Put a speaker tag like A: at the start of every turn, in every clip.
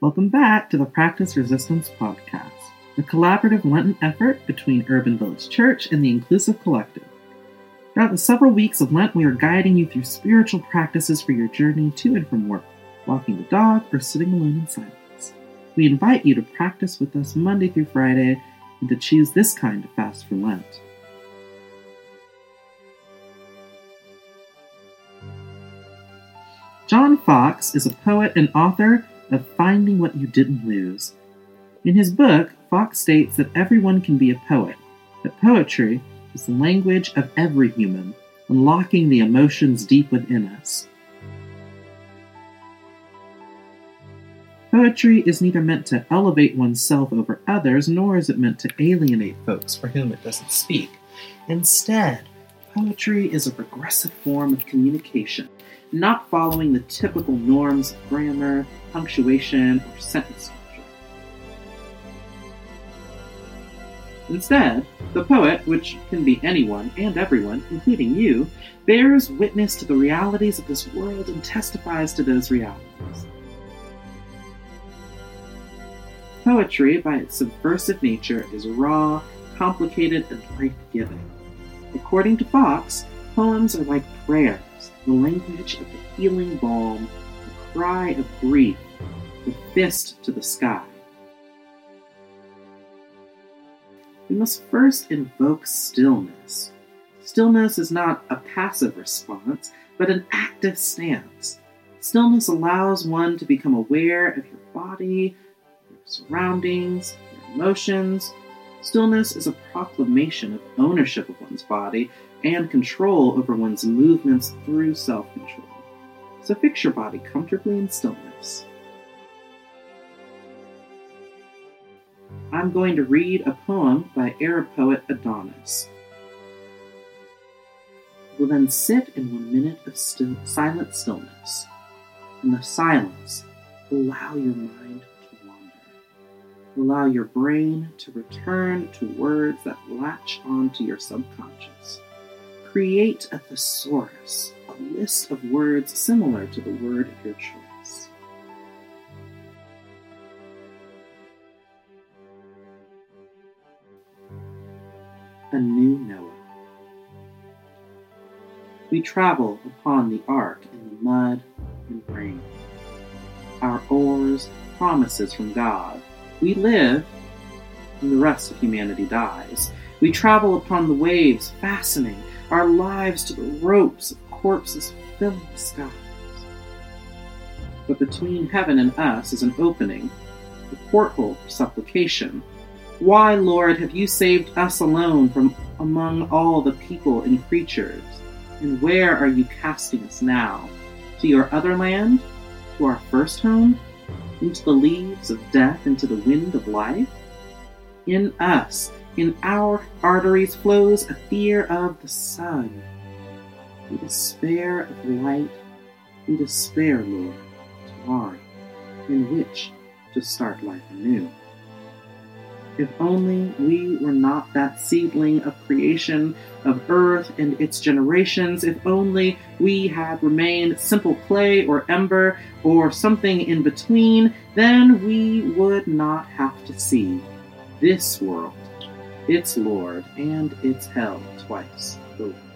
A: Welcome back to the Practice Resistance Podcast, a collaborative Lenten effort between Urban Village Church and the Inclusive Collective. Throughout the several weeks of Lent, we are guiding you through spiritual practices for your journey to and from work, walking the dog, or sitting alone in silence. We invite you to practice with us Monday through Friday and to choose this kind of fast for Lent. John Fox is a poet and author of Finding What You Didn't Lose. In his book, Fox states that everyone can be a poet, that poetry is the language of every human, unlocking the emotions deep within us. Poetry is neither meant to elevate oneself over others, nor is it meant to alienate folks for whom it doesn't speak. Instead, poetry is a regressive form of communication not following the typical norms of grammar, punctuation, or sentence structure. Instead, the poet, which can be anyone and everyone, including you, bears witness to the realities of this world and testifies to those realities. Poetry, by its subversive nature, is raw, complicated, and life giving. According to Fox, poems are like prayer the language of the healing balm, the cry of grief, the fist to the sky. We must first invoke stillness. Stillness is not a passive response, but an active stance. Stillness allows one to become aware of your body, your surroundings, your emotions. Stillness is a proclamation of ownership of one's body and control over one's movements through self control. So fix your body comfortably in stillness. I'm going to read a poem by Arab poet Adonis. We'll then sit in one minute of still, silent stillness. In the silence, allow your mind. Allow your brain to return to words that latch onto your subconscious. Create a thesaurus, a list of words similar to the word of your choice. A new Noah. We travel upon the ark in the mud and rain. Our oars, promises from God. We live, and the rest of humanity dies. We travel upon the waves, fastening our lives to the ropes of corpses filling the skies. But between heaven and us is an opening, the porthole for supplication. Why, Lord, have you saved us alone from among all the people and creatures? And where are you casting us now? To your other land? To our first home? Into the leaves of death, into the wind of life? In us, in our arteries flows a fear of the sun. We despair of light. We despair, Lord, tomorrow, in which to start life anew. If only we were not that seedling of creation, of earth and its generations, if only we had remained simple clay or ember or something in between, then we would not have to see this world its Lord and its hell twice over.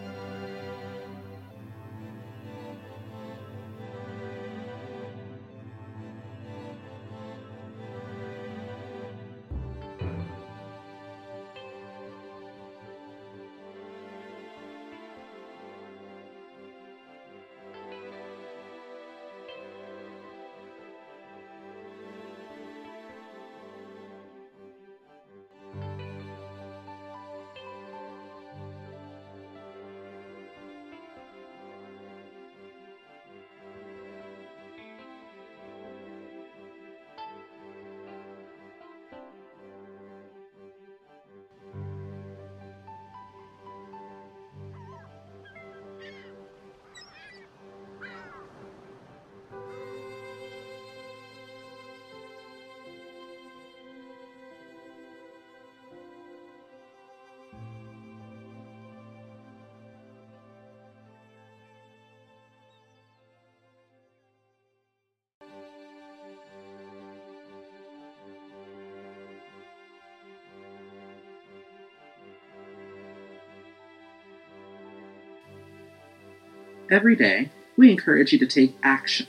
A: Every day, we encourage you to take action.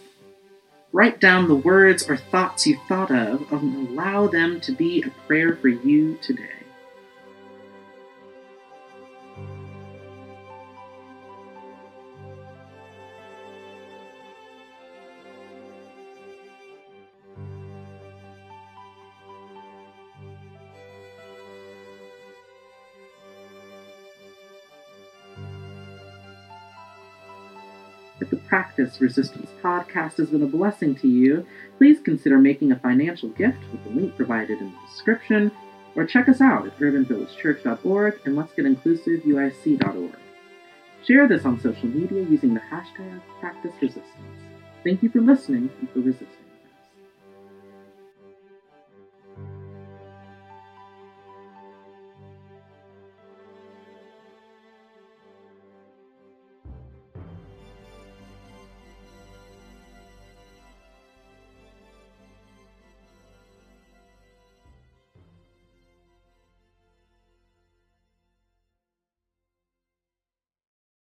A: Write down the words or thoughts you thought of and allow them to be a prayer for you today. If the Practice Resistance podcast has been a blessing to you, please consider making a financial gift with the link provided in the description, or check us out at urbanvillagechurch.org and let's get inclusiveuic.org. Share this on social media using the hashtag Practice Resistance. Thank you for listening and for resisting.